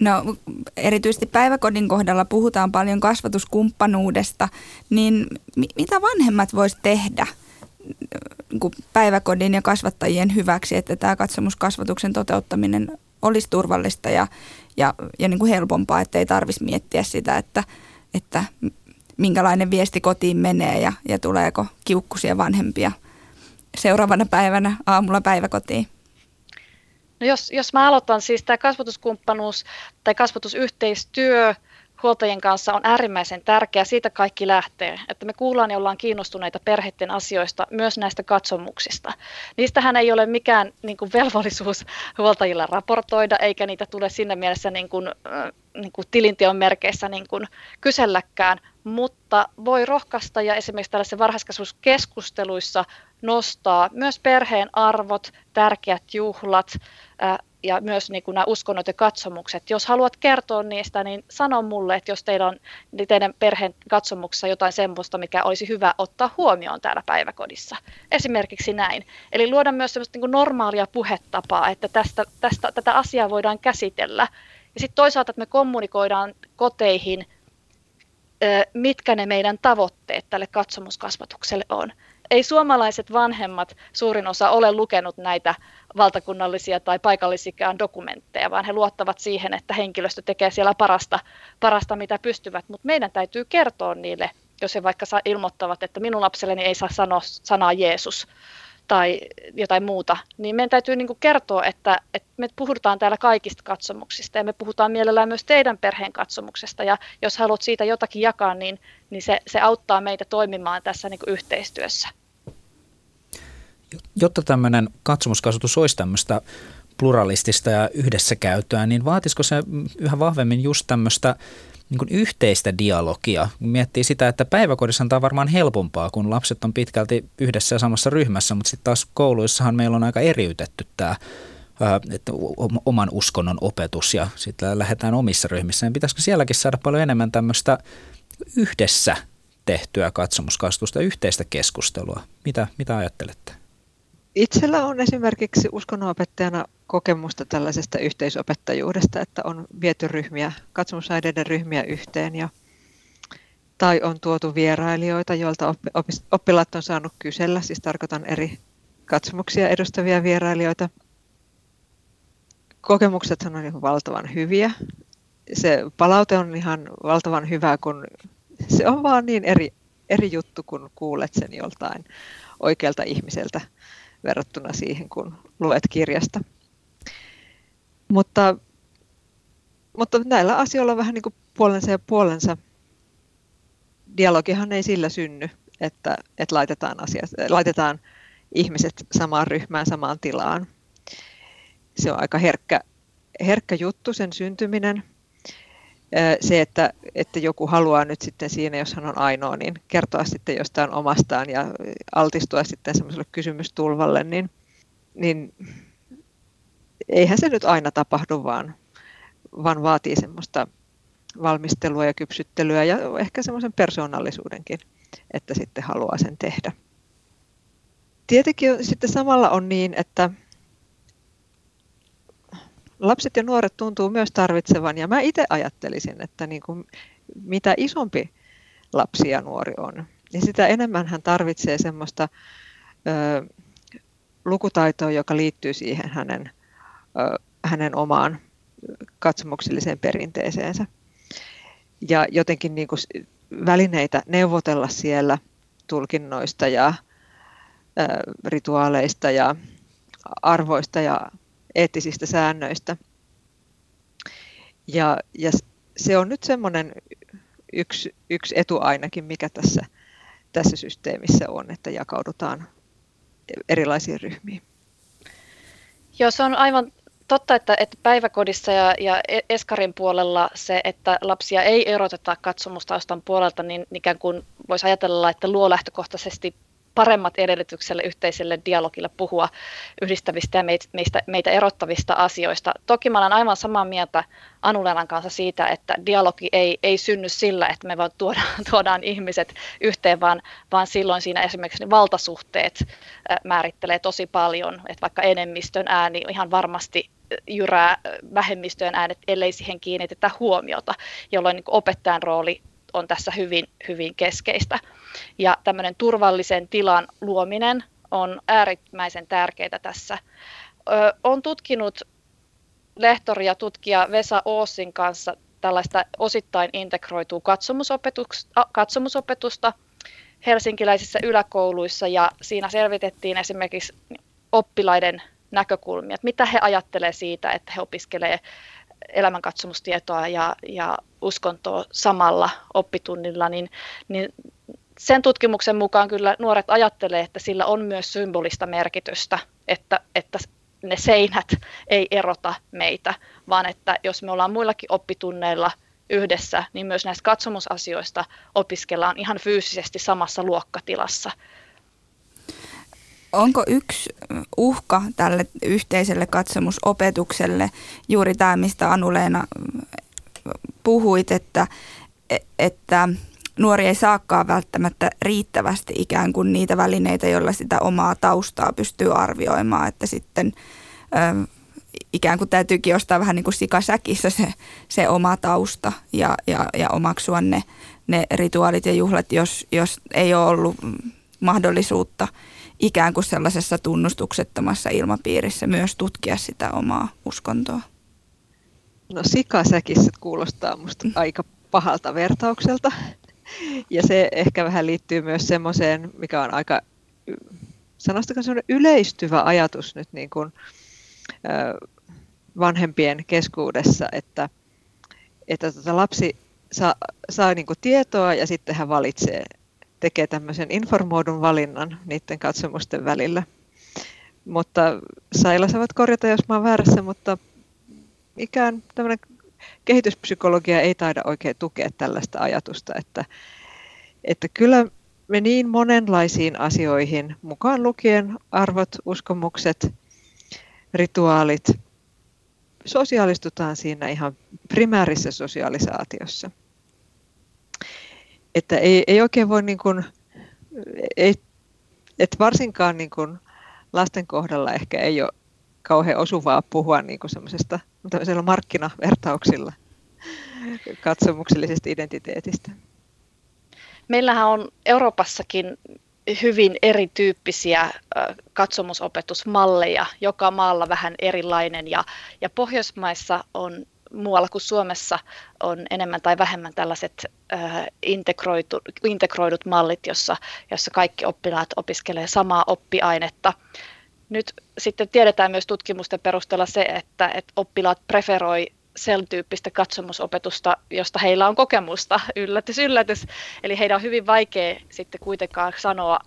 No erityisesti päiväkodin kohdalla puhutaan paljon kasvatuskumppanuudesta, niin mitä vanhemmat voisivat tehdä niin päiväkodin ja kasvattajien hyväksi, että tämä katsomuskasvatuksen toteuttaminen olisi turvallista ja, ja, ja niin kuin helpompaa, että ei tarvitsisi miettiä sitä, että, että minkälainen viesti kotiin menee ja, ja tuleeko kiukkusia vanhempia seuraavana päivänä aamulla päiväkotiin. No jos, jos mä aloitan, siis tämä kasvatuskumppanuus tai kasvatusyhteistyö huoltajien kanssa on äärimmäisen tärkeä, siitä kaikki lähtee, että me kuullaan ja ollaan kiinnostuneita perheiden asioista, myös näistä katsomuksista. Niistähän ei ole mikään niin kuin velvollisuus huoltajilla raportoida, eikä niitä tule sinne mielessä niin kuin, niin kuin tilinteon merkeissä niin kuin kyselläkään, mutta voi rohkaista ja esimerkiksi tällaisissa varhaiskasvuskeskusteluissa nostaa myös perheen arvot, tärkeät juhlat ja myös niin kuin nämä uskonnot ja katsomukset. Jos haluat kertoa niistä, niin sano mulle, että jos teillä on niin teidän perheen katsomuksessa jotain semmoista, mikä olisi hyvä ottaa huomioon täällä päiväkodissa. Esimerkiksi näin. Eli luoda myös semmoista niin kuin normaalia puhetapaa, että tästä, tästä, tätä asiaa voidaan käsitellä. Ja sitten toisaalta, että me kommunikoidaan koteihin, mitkä ne meidän tavoitteet tälle katsomuskasvatukselle on ei suomalaiset vanhemmat suurin osa ole lukenut näitä valtakunnallisia tai paikallisikaan dokumentteja, vaan he luottavat siihen, että henkilöstö tekee siellä parasta, parasta mitä pystyvät. Mutta meidän täytyy kertoa niille, jos he vaikka ilmoittavat, että minun lapselleni ei saa sanoa sanaa Jeesus tai jotain muuta, niin meidän täytyy niin kertoa, että, että me puhutaan täällä kaikista katsomuksista ja me puhutaan mielellään myös teidän perheen katsomuksesta ja jos haluat siitä jotakin jakaa, niin, niin se, se auttaa meitä toimimaan tässä niin yhteistyössä. Jotta tämmöinen katsomuskasvatus olisi tämmöistä pluralistista ja yhdessä käytöä, niin vaatisiko se yhä vahvemmin just tämmöistä niin kuin yhteistä dialogia. Miettii sitä, että päiväkodissa on varmaan helpompaa, kun lapset on pitkälti yhdessä ja samassa ryhmässä, mutta sitten taas kouluissahan meillä on aika eriytetty tämä että oman uskonnon opetus ja sitten lähdetään omissa ryhmissä. Niin pitäisikö sielläkin saada paljon enemmän tämmöistä yhdessä tehtyä katsomuskastusta, yhteistä keskustelua? Mitä, mitä ajattelette? Itsellä on esimerkiksi uskonnonopettajana kokemusta tällaisesta yhteisopettajuudesta, että on viety ryhmiä, katsomusaineiden ryhmiä yhteen ja, tai on tuotu vierailijoita, joilta oppilaat on saanut kysellä, siis tarkoitan eri katsomuksia edustavia vierailijoita. Kokemukset on ihan valtavan hyviä. Se palaute on ihan valtavan hyvä, kun se on vaan niin eri, eri juttu, kun kuulet sen joltain oikealta ihmiseltä verrattuna siihen, kun luet kirjasta. Mutta mutta näillä asioilla on vähän niin kuin puolensa ja puolensa. Dialogihan ei sillä synny, että, että laitetaan, asiat, laitetaan ihmiset samaan ryhmään, samaan tilaan. Se on aika herkkä, herkkä juttu sen syntyminen. Se, että, että joku haluaa nyt sitten siinä, jos hän on ainoa, niin kertoa sitten jostain omastaan ja altistua sitten semmoiselle kysymystulvalle, niin, niin eihän se nyt aina tapahdu, vaan, vaan vaatii semmoista valmistelua ja kypsyttelyä ja ehkä semmoisen persoonallisuudenkin, että sitten haluaa sen tehdä. Tietenkin sitten samalla on niin, että lapset ja nuoret tuntuu myös tarvitsevan, ja mä itse ajattelisin, että niin kuin mitä isompi lapsi ja nuori on, niin sitä enemmän hän tarvitsee semmoista ö, lukutaitoa, joka liittyy siihen hänen, ö, hänen omaan katsomukselliseen perinteeseensä. Ja jotenkin niin kuin välineitä neuvotella siellä tulkinnoista ja ö, rituaaleista ja arvoista ja eettisistä säännöistä. Ja, ja se on nyt semmoinen yksi, yksi etu ainakin, mikä tässä, tässä systeemissä on, että jakaudutaan erilaisiin ryhmiin. Joo, se on aivan totta, että, että päiväkodissa ja, ja e-, Eskarin puolella se, että lapsia ei eroteta katsomustaustan puolelta, niin ikään kuin voisi ajatella, että luo lähtökohtaisesti paremmat edellytykselle yhteiselle dialogille puhua yhdistävistä ja meitä, meitä erottavista asioista. Toki mä olen aivan samaa mieltä Anulelan kanssa siitä, että dialogi ei, ei synny sillä, että me vaan tuodaan, tuodaan ihmiset yhteen, vaan, vaan silloin siinä esimerkiksi valtasuhteet määrittelee tosi paljon, että vaikka enemmistön ääni ihan varmasti jyrää vähemmistöjen äänet, ellei siihen kiinnitetä huomiota, jolloin niin opettajan rooli on tässä hyvin, hyvin keskeistä. Ja tämmöinen turvallisen tilan luominen on äärimmäisen tärkeää tässä. Ö, on tutkinut lehtori ja tutkija Vesa Oosin kanssa tällaista osittain integroituu katsomusopetusta helsinkiläisissä yläkouluissa ja siinä selvitettiin esimerkiksi oppilaiden näkökulmia, että mitä he ajattelevat siitä, että he opiskelevat elämänkatsomustietoa ja, ja uskontoa samalla oppitunnilla, niin, niin sen tutkimuksen mukaan kyllä nuoret ajattelee, että sillä on myös symbolista merkitystä, että, että ne seinät ei erota meitä, vaan että jos me ollaan muillakin oppitunneilla yhdessä, niin myös näistä katsomusasioista opiskellaan ihan fyysisesti samassa luokkatilassa. Onko yksi uhka tälle yhteiselle katsomusopetukselle juuri tämä, mistä Anuleena puhuit, että, että nuori ei saakaan välttämättä riittävästi ikään kuin niitä välineitä, joilla sitä omaa taustaa pystyy arvioimaan, että sitten ö, ikään kuin täytyykin ostaa vähän niin kuin sikasäkissä se, se oma tausta ja, ja, ja omaksua ne, ne rituaalit ja juhlat, jos, jos ei ole ollut mahdollisuutta ikään kuin sellaisessa tunnustuksettomassa ilmapiirissä myös tutkia sitä omaa uskontoa. No sikasäkissä kuulostaa musta aika pahalta vertaukselta. Ja se ehkä vähän liittyy myös semmoiseen, mikä on aika, sanoisitko semmoinen yleistyvä ajatus nyt niin kuin, vanhempien keskuudessa, että, että tota lapsi saa, saa niin kuin tietoa ja sitten hän valitsee, tekee tämmöisen informoidun valinnan niiden katsomusten välillä. Mutta Saila saavat korjata, jos mä oon väärässä, mutta ikään tämmöinen kehityspsykologia ei taida oikein tukea tällaista ajatusta, että, että kyllä me niin monenlaisiin asioihin, mukaan lukien arvot, uskomukset, rituaalit, sosiaalistutaan siinä ihan primäärisessä sosiaalisaatiossa. Että ei, ei oikein voi niin kuin, ei, että varsinkaan niin kuin lasten kohdalla ehkä ei ole kauhean osuvaa puhua niin kuin semmoisesta markkinavertauksilla katsomuksellisesta identiteetistä. Meillähän on Euroopassakin hyvin erityyppisiä katsomusopetusmalleja, joka maalla vähän erilainen ja, ja Pohjoismaissa on muualla kuin Suomessa on enemmän tai vähemmän tällaiset äh, integroitu, integroidut mallit, jossa, jossa kaikki oppilaat opiskelee samaa oppiainetta nyt sitten tiedetään myös tutkimusten perusteella se, että, että oppilaat preferoi sen tyyppistä katsomusopetusta, josta heillä on kokemusta, yllätys, yllätys. Eli heidän on hyvin vaikea sitten kuitenkaan sanoa,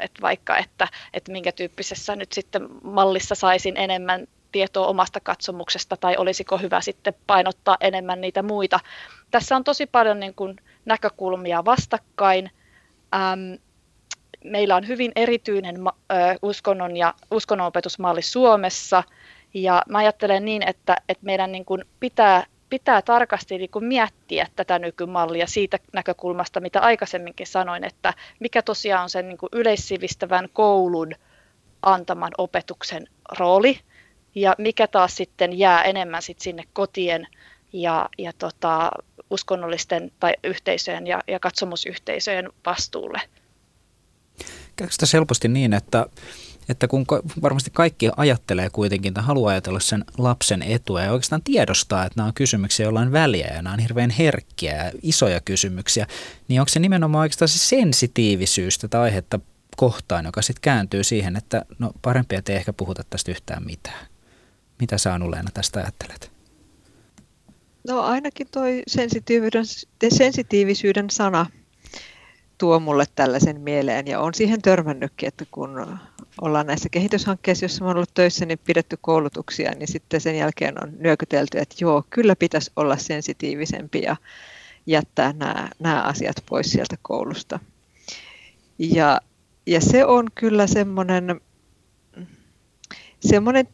että vaikka, että, että minkä tyyppisessä nyt sitten mallissa saisin enemmän tietoa omasta katsomuksesta tai olisiko hyvä sitten painottaa enemmän niitä muita. Tässä on tosi paljon niin kuin näkökulmia vastakkain. Ähm, meillä on hyvin erityinen uskonnon ja uskonnonopetusmalli Suomessa – ja mä ajattelen niin, että, että meidän niin kuin pitää, pitää tarkasti niin kuin miettiä tätä nykymallia siitä näkökulmasta, mitä aikaisemminkin sanoin, että mikä tosiaan on sen niin kuin yleissivistävän koulun antaman opetuksen rooli ja mikä taas sitten jää enemmän sit sinne kotien ja, ja tota, uskonnollisten tai yhteisöjen ja, ja katsomusyhteisöjen vastuulle. Käykö sitä helposti niin, että että kun varmasti kaikki ajattelee kuitenkin tai haluaa ajatella sen lapsen etua ja oikeastaan tiedostaa, että nämä on kysymyksiä, joilla on väliä ja nämä on hirveän herkkiä ja isoja kysymyksiä, niin onko se nimenomaan oikeastaan se sensitiivisyys tätä aihetta kohtaan, joka sitten kääntyy siihen, että no parempi, että ei ehkä puhuta tästä yhtään mitään. Mitä sä Anu-Leena tästä ajattelet? No ainakin toi sensitiivisyyden, sensitiivisyyden sana tuo mulle tällaisen mieleen ja on siihen törmännytkin, että kun ollaan näissä kehityshankkeissa, joissa olen ollut töissä, niin pidetty koulutuksia, niin sitten sen jälkeen on nyökytelty, että joo, kyllä pitäisi olla sensitiivisempi ja jättää nämä, nämä asiat pois sieltä koulusta. Ja, ja se on kyllä semmoinen, semmoinen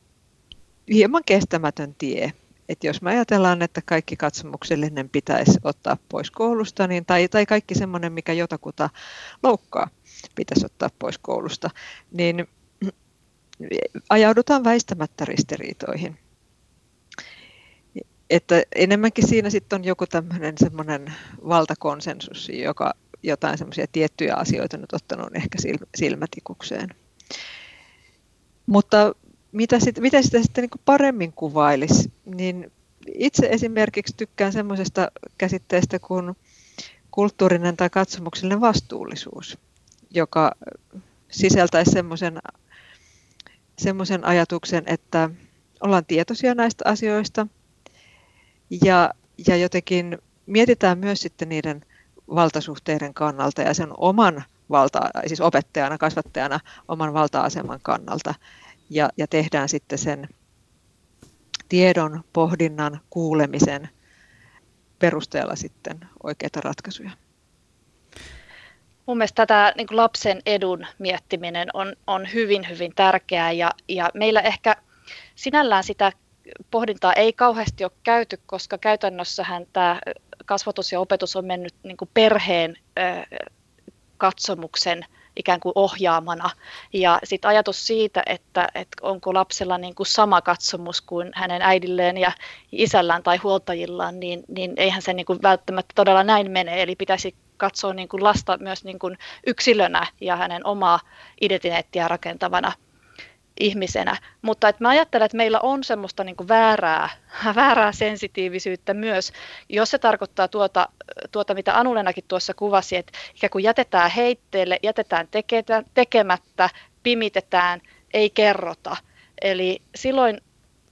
hieman kestämätön tie. Että jos me ajatellaan, että kaikki katsomuksellinen pitäisi ottaa pois koulusta, niin, tai, tai kaikki semmoinen, mikä jotakuta loukkaa, pitäisi ottaa pois koulusta, niin ajaudutaan väistämättä ristiriitoihin. Että enemmänkin siinä sitten on joku tämmöinen semmoinen valtakonsensus, joka jotain semmoisia tiettyjä asioita nyt ottanut ehkä silmätikukseen. Mutta mitä sit, miten sitä sitten niin paremmin kuvailisi, niin itse esimerkiksi tykkään semmoisesta käsitteestä kuin kulttuurinen tai katsomuksellinen vastuullisuus joka sisältäisi semmoisen semmoisen ajatuksen, että ollaan tietoisia näistä asioista ja, ja jotenkin mietitään myös sitten niiden valtasuhteiden kannalta ja sen oman valta, siis opettajana, kasvattajana oman valta-aseman kannalta ja, ja tehdään sitten sen tiedon, pohdinnan, kuulemisen perusteella sitten oikeita ratkaisuja. Mun mielestä tätä niin lapsen edun miettiminen on, on hyvin, hyvin tärkeää ja, ja meillä ehkä sinällään sitä pohdintaa ei kauheasti ole käyty, koska käytännössähän tämä kasvatus ja opetus on mennyt niin perheen katsomuksen ikään kuin ohjaamana. Ja sitten ajatus siitä, että, että onko lapsella niin kuin sama katsomus kuin hänen äidilleen ja isällään tai huoltajillaan, niin, niin eihän se niin kuin välttämättä todella näin mene. Eli pitäisi katsoa niin kuin lasta myös niin kuin yksilönä ja hänen omaa identiteettiä rakentavana ihmisenä. Mutta että mä ajattelen, että meillä on semmoista niin kuin väärää, väärää sensitiivisyyttä myös, jos se tarkoittaa tuota, tuota, mitä Anulenakin tuossa kuvasi, että ikään kuin jätetään heitteelle, jätetään tekemättä, pimitetään, ei kerrota. Eli silloin,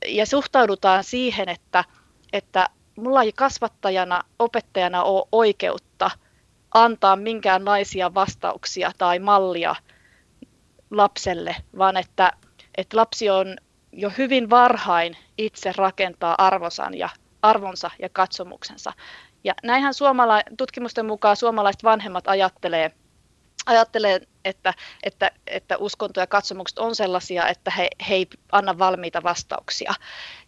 ja suhtaudutaan siihen, että, että mulla ei kasvattajana, opettajana ole oikeutta – antaa minkäänlaisia vastauksia tai mallia lapselle, vaan että, että lapsi on jo hyvin varhain itse rakentaa arvosan ja, arvonsa ja katsomuksensa. Ja näinhän suomala- tutkimusten mukaan suomalaiset vanhemmat ajattelee, ajattelee että, että, että uskonto ja katsomukset on sellaisia, että he, he ei anna valmiita vastauksia.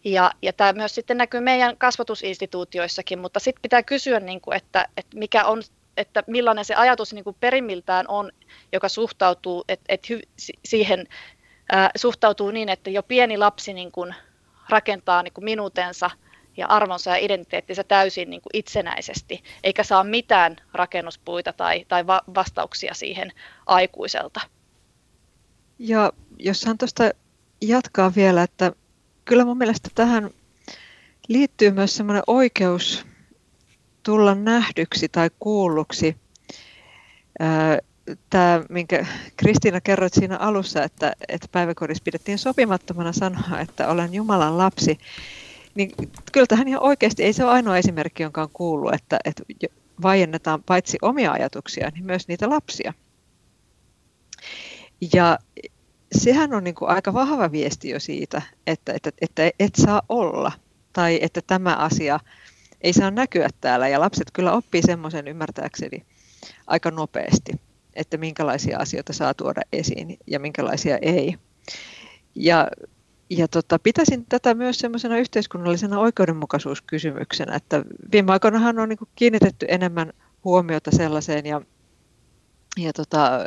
Ja, ja tämä myös sitten näkyy meidän kasvatusinstituutioissakin, mutta sitten pitää kysyä, niin kuin, että, että mikä on että millainen se ajatus niin kuin perimmiltään on, joka suhtautuu et, et hy, siihen ää, suhtautuu niin, että jo pieni lapsi niin kuin rakentaa niin kuin minuutensa ja arvonsa ja identiteettinsä täysin niin kuin itsenäisesti, eikä saa mitään rakennuspuita tai, tai va- vastauksia siihen aikuiselta. Ja jos saan tuosta jatkaa vielä, että kyllä mun mielestä tähän liittyy myös semmoinen oikeus tulla nähdyksi tai kuulluksi. Tämä, minkä Kristiina kerroit siinä alussa, että, että päiväkodissa pidettiin sopimattomana sanoa, että olen Jumalan lapsi, niin kyllä tähän ihan oikeasti ei se ole ainoa esimerkki, jonka on kuullut, että, että vaiennetaan paitsi omia ajatuksia, niin myös niitä lapsia. Ja sehän on niin kuin aika vahva viesti jo siitä, että, että, että et saa olla tai että tämä asia ei saa näkyä täällä. Ja lapset kyllä oppii semmoisen ymmärtääkseni aika nopeasti, että minkälaisia asioita saa tuoda esiin ja minkälaisia ei. Ja, ja tota, pitäisin tätä myös semmoisena yhteiskunnallisena oikeudenmukaisuuskysymyksenä, että viime aikoinahan on niin kuin kiinnitetty enemmän huomiota sellaiseen ja, ja tota,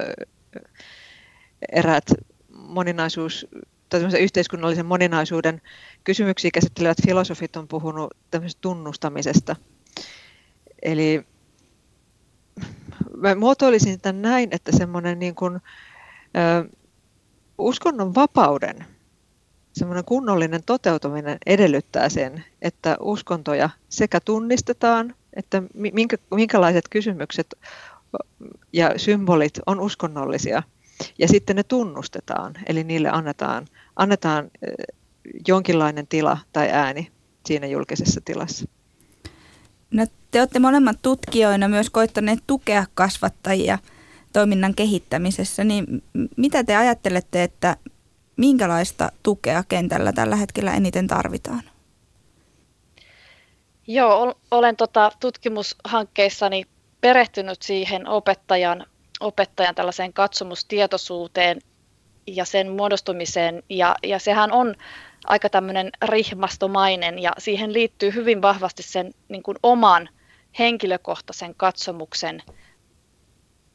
eräät moninaisuus, tai yhteiskunnallisen moninaisuuden kysymyksiä käsittelevät filosofit on puhunut tämmöisestä tunnustamisesta. Eli mä muotoilisin sitä näin, että semmoinen niin kuin, ö, uskonnon vapauden semmoinen kunnollinen toteutuminen edellyttää sen, että uskontoja sekä tunnistetaan, että minkä, minkälaiset kysymykset ja symbolit on uskonnollisia – ja sitten ne tunnustetaan, eli niille annetaan, annetaan jonkinlainen tila tai ääni siinä julkisessa tilassa. No, te olette molemmat tutkijoina myös koittaneet tukea kasvattajia toiminnan kehittämisessä, niin mitä te ajattelette, että minkälaista tukea kentällä tällä hetkellä eniten tarvitaan? Joo, olen tota tutkimushankkeissani perehtynyt siihen opettajan opettajan tällaiseen katsomustietoisuuteen ja sen muodostumiseen. Ja, ja sehän on aika tämmöinen rihmastomainen ja siihen liittyy hyvin vahvasti sen niin kuin oman henkilökohtaisen katsomuksen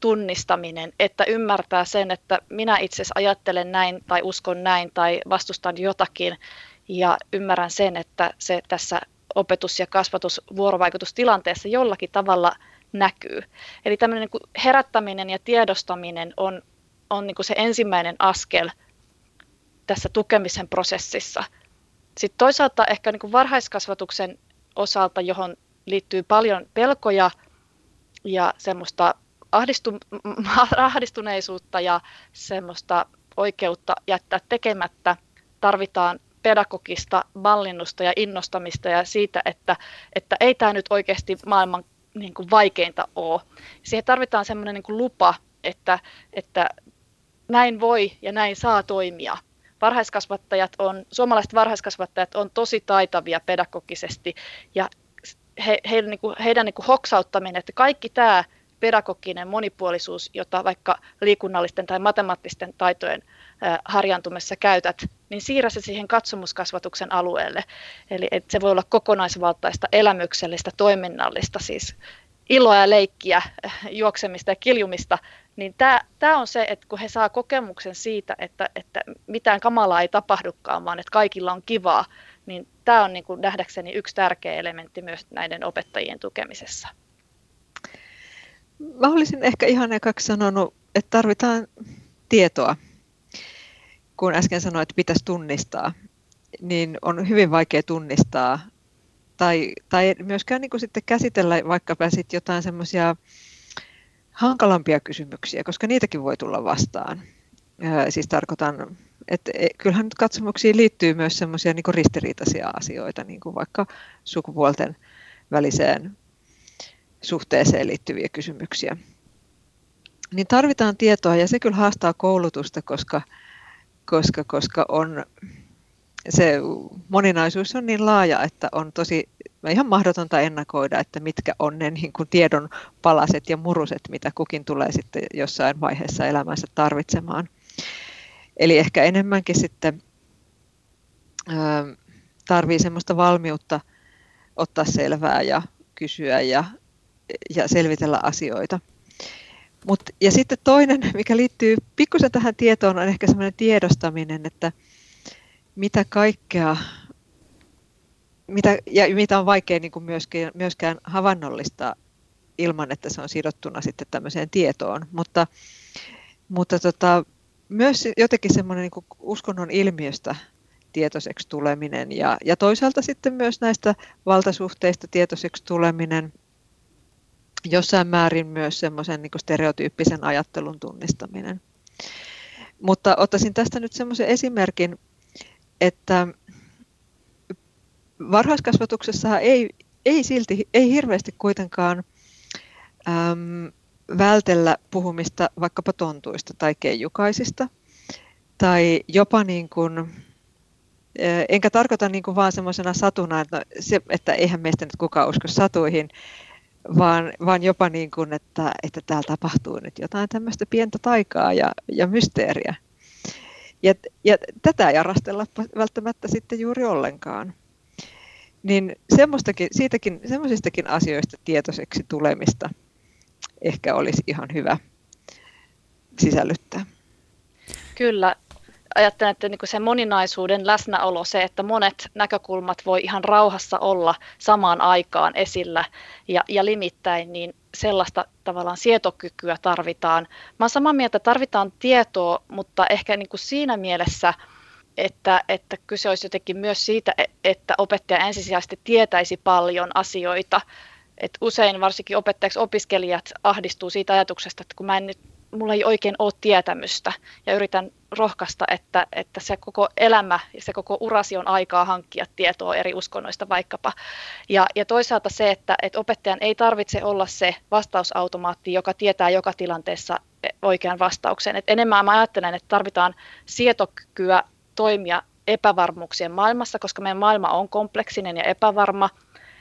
tunnistaminen, että ymmärtää sen, että minä itse asiassa ajattelen näin tai uskon näin tai vastustan jotakin ja ymmärrän sen, että se tässä opetus- ja kasvatusvuorovaikutustilanteessa jollakin tavalla – näkyy. Eli tämmöinen niin herättäminen ja tiedostaminen on, on niin se ensimmäinen askel tässä tukemisen prosessissa. Sitten toisaalta ehkä niin kuin varhaiskasvatuksen osalta, johon liittyy paljon pelkoja ja semmoista ahdistu, ahdistuneisuutta ja semmoista oikeutta jättää tekemättä, tarvitaan pedagogista mallinnusta ja innostamista ja siitä, että, että ei tämä nyt oikeasti maailman niin kuin vaikeinta ole. Siihen tarvitaan semmoinen niin kuin lupa, että, että näin voi ja näin saa toimia. Varhaiskasvattajat on, suomalaiset varhaiskasvattajat on tosi taitavia pedagogisesti ja he, he, niin kuin, heidän niin kuin hoksauttaminen, että kaikki tämä pedagoginen monipuolisuus, jota vaikka liikunnallisten tai matemaattisten taitojen harjantumessa käytät, niin siirrä se siihen katsomuskasvatuksen alueelle. Eli että se voi olla kokonaisvaltaista, elämyksellistä, toiminnallista, siis iloa ja leikkiä, juoksemista ja kiljumista, niin tämä on se, että kun he saa kokemuksen siitä, että, että mitään kamalaa ei tapahdukaan, vaan että kaikilla on kivaa, niin tämä on niin kuin nähdäkseni yksi tärkeä elementti myös näiden opettajien tukemisessa. Mä olisin ehkä ihan ekaksi sanonut, että tarvitaan tietoa kun äsken sanoin, että pitäisi tunnistaa, niin on hyvin vaikea tunnistaa tai, tai myöskään niin kuin sitten käsitellä vaikkapa sit jotain semmoisia hankalampia kysymyksiä, koska niitäkin voi tulla vastaan. Siis tarkoitan, että e, kyllähän nyt katsomuksiin liittyy myös semmoisia niin ristiriitaisia asioita, niin kuin vaikka sukupuolten väliseen suhteeseen liittyviä kysymyksiä. Niin tarvitaan tietoa ja se kyllä haastaa koulutusta, koska koska, koska on, se moninaisuus on niin laaja, että on tosi ihan mahdotonta ennakoida, että mitkä on ne niin kuin tiedon palaset ja muruset, mitä kukin tulee sitten jossain vaiheessa elämänsä tarvitsemaan. Eli ehkä enemmänkin sitten tarvii semmoista valmiutta ottaa selvää ja kysyä ja, ja selvitellä asioita. Mut, ja sitten toinen, mikä liittyy pikkusen tähän tietoon, on ehkä semmoinen tiedostaminen, että mitä kaikkea, mitä, ja mitä on vaikea niin kuin myöskään, myöskään havainnollistaa ilman, että se on sidottuna sitten tämmöiseen tietoon. Mutta, mutta tota, myös jotenkin semmoinen niin kuin uskonnon ilmiöstä tietoiseksi tuleminen ja, ja toisaalta sitten myös näistä valtasuhteista tietoiseksi tuleminen – jossain määrin myös semmoisen niin stereotyyppisen ajattelun tunnistaminen. Mutta ottaisin tästä nyt semmoisen esimerkin, että varhaiskasvatuksessa ei, ei silti, ei hirveästi kuitenkaan äm, vältellä puhumista vaikkapa tontuista tai keijukaisista. Tai jopa niin kuin, enkä tarkoita niin kuin vaan semmoisena satuna, että, no, se, että eihän meistä nyt kukaan usko satuihin, vaan, vaan jopa niin kuin, että, että täällä tapahtuu nyt jotain tämmöistä pientä taikaa ja, ja mysteeriä. Ja, ja tätä ei arastella välttämättä sitten juuri ollenkaan. Niin semmoistakin, siitäkin, semmoisistakin asioista tietoiseksi tulemista ehkä olisi ihan hyvä sisällyttää. Kyllä, ajattelen, että niin se moninaisuuden läsnäolo, se, että monet näkökulmat voi ihan rauhassa olla samaan aikaan esillä ja, ja limittäin, niin sellaista tavallaan sietokykyä tarvitaan. Mä olen samaa mieltä, tarvitaan tietoa, mutta ehkä niin kuin siinä mielessä, että, että kyse olisi jotenkin myös siitä, e, että opettaja ensisijaisesti tietäisi paljon asioita. Et usein varsinkin opettajaksi opiskelijat ahdistuu siitä ajatuksesta, että kun mä en nyt mulla ei oikein ole tietämystä ja yritän rohkaista, että, että se koko elämä ja se koko urasi on aikaa hankkia tietoa eri uskonnoista vaikkapa. Ja, ja toisaalta se, että, että opettajan ei tarvitse olla se vastausautomaatti, joka tietää joka tilanteessa oikean vastauksen. Et enemmän mä ajattelen, että tarvitaan sietokykyä toimia epävarmuuksien maailmassa, koska meidän maailma on kompleksinen ja epävarma.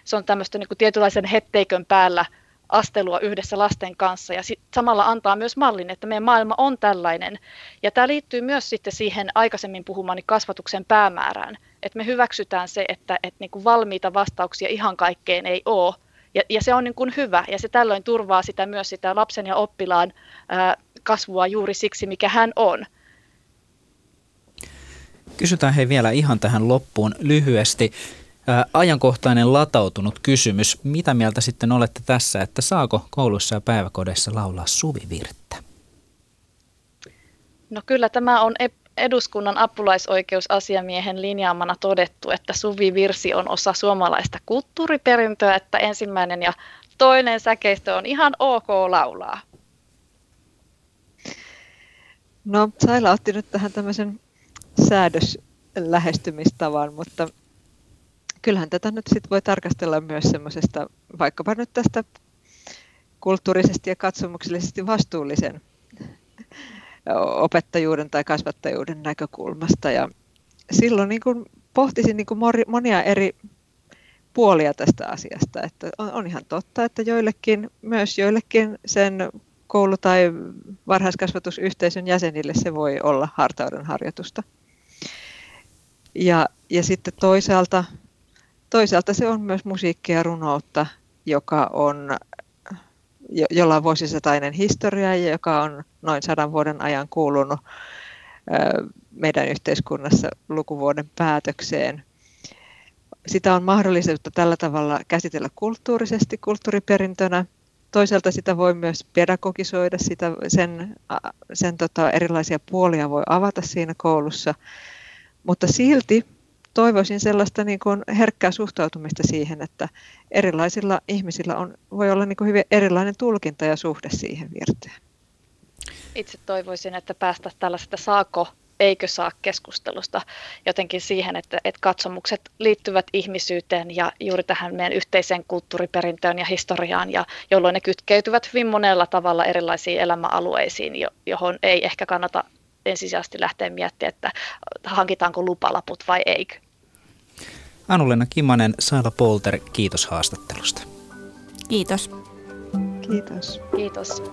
Se on tämmöistä niin tietynlaisen hetteikön päällä astelua yhdessä lasten kanssa ja sit samalla antaa myös mallin, että meidän maailma on tällainen. Ja tämä liittyy myös sitten siihen aikaisemmin puhumani kasvatuksen päämäärään, että me hyväksytään se, että, että niin kuin valmiita vastauksia ihan kaikkeen ei ole. Ja, ja se on niin kuin hyvä ja se tällöin turvaa sitä myös sitä lapsen ja oppilaan ää, kasvua juuri siksi, mikä hän on. Kysytään he vielä ihan tähän loppuun lyhyesti ajankohtainen latautunut kysymys. Mitä mieltä sitten olette tässä, että saako koulussa ja päiväkodeissa laulaa suvivirttä? No kyllä tämä on eduskunnan apulaisoikeusasiamiehen linjaamana todettu, että suvivirsi on osa suomalaista kulttuuriperintöä, että ensimmäinen ja toinen säkeistö on ihan ok laulaa. No Saila otti nyt tähän tämmöisen säädöslähestymistavan, mutta kyllähän tätä nyt sit voi tarkastella myös semmoisesta, vaikkapa nyt tästä kulttuurisesti ja katsomuksellisesti vastuullisen opettajuuden tai kasvattajuuden näkökulmasta. Ja silloin niin kuin pohtisin niin kuin monia eri puolia tästä asiasta. Että on, on ihan totta, että joillekin, myös joillekin sen koulu- tai varhaiskasvatusyhteisön jäsenille se voi olla hartauden harjoitusta. Ja, ja sitten toisaalta toisaalta se on myös musiikkia ja runoutta, joka on, jo, jolla on vuosisatainen historia ja joka on noin sadan vuoden ajan kuulunut meidän yhteiskunnassa lukuvuoden päätökseen. Sitä on mahdollisuutta tällä tavalla käsitellä kulttuurisesti, kulttuuriperintönä. Toisaalta sitä voi myös pedagogisoida, sitä, sen, sen tota, erilaisia puolia voi avata siinä koulussa, mutta silti toivoisin sellaista niin kuin herkkää suhtautumista siihen, että erilaisilla ihmisillä on, voi olla niin kuin hyvin erilainen tulkinta ja suhde siihen virteen. Itse toivoisin, että päästäisiin tällaista saako eikö saa keskustelusta jotenkin siihen, että, että katsomukset liittyvät ihmisyyteen ja juuri tähän meidän yhteiseen kulttuuriperintöön ja historiaan, ja jolloin ne kytkeytyvät hyvin monella tavalla erilaisiin elämäalueisiin, johon ei ehkä kannata ensisijaisesti lähteä miettimään, että hankitaanko lupalaput vai eikö. Anu-Lena Kimmanen, Saila Polter, kiitos haastattelusta. Kiitos. Kiitos. Kiitos.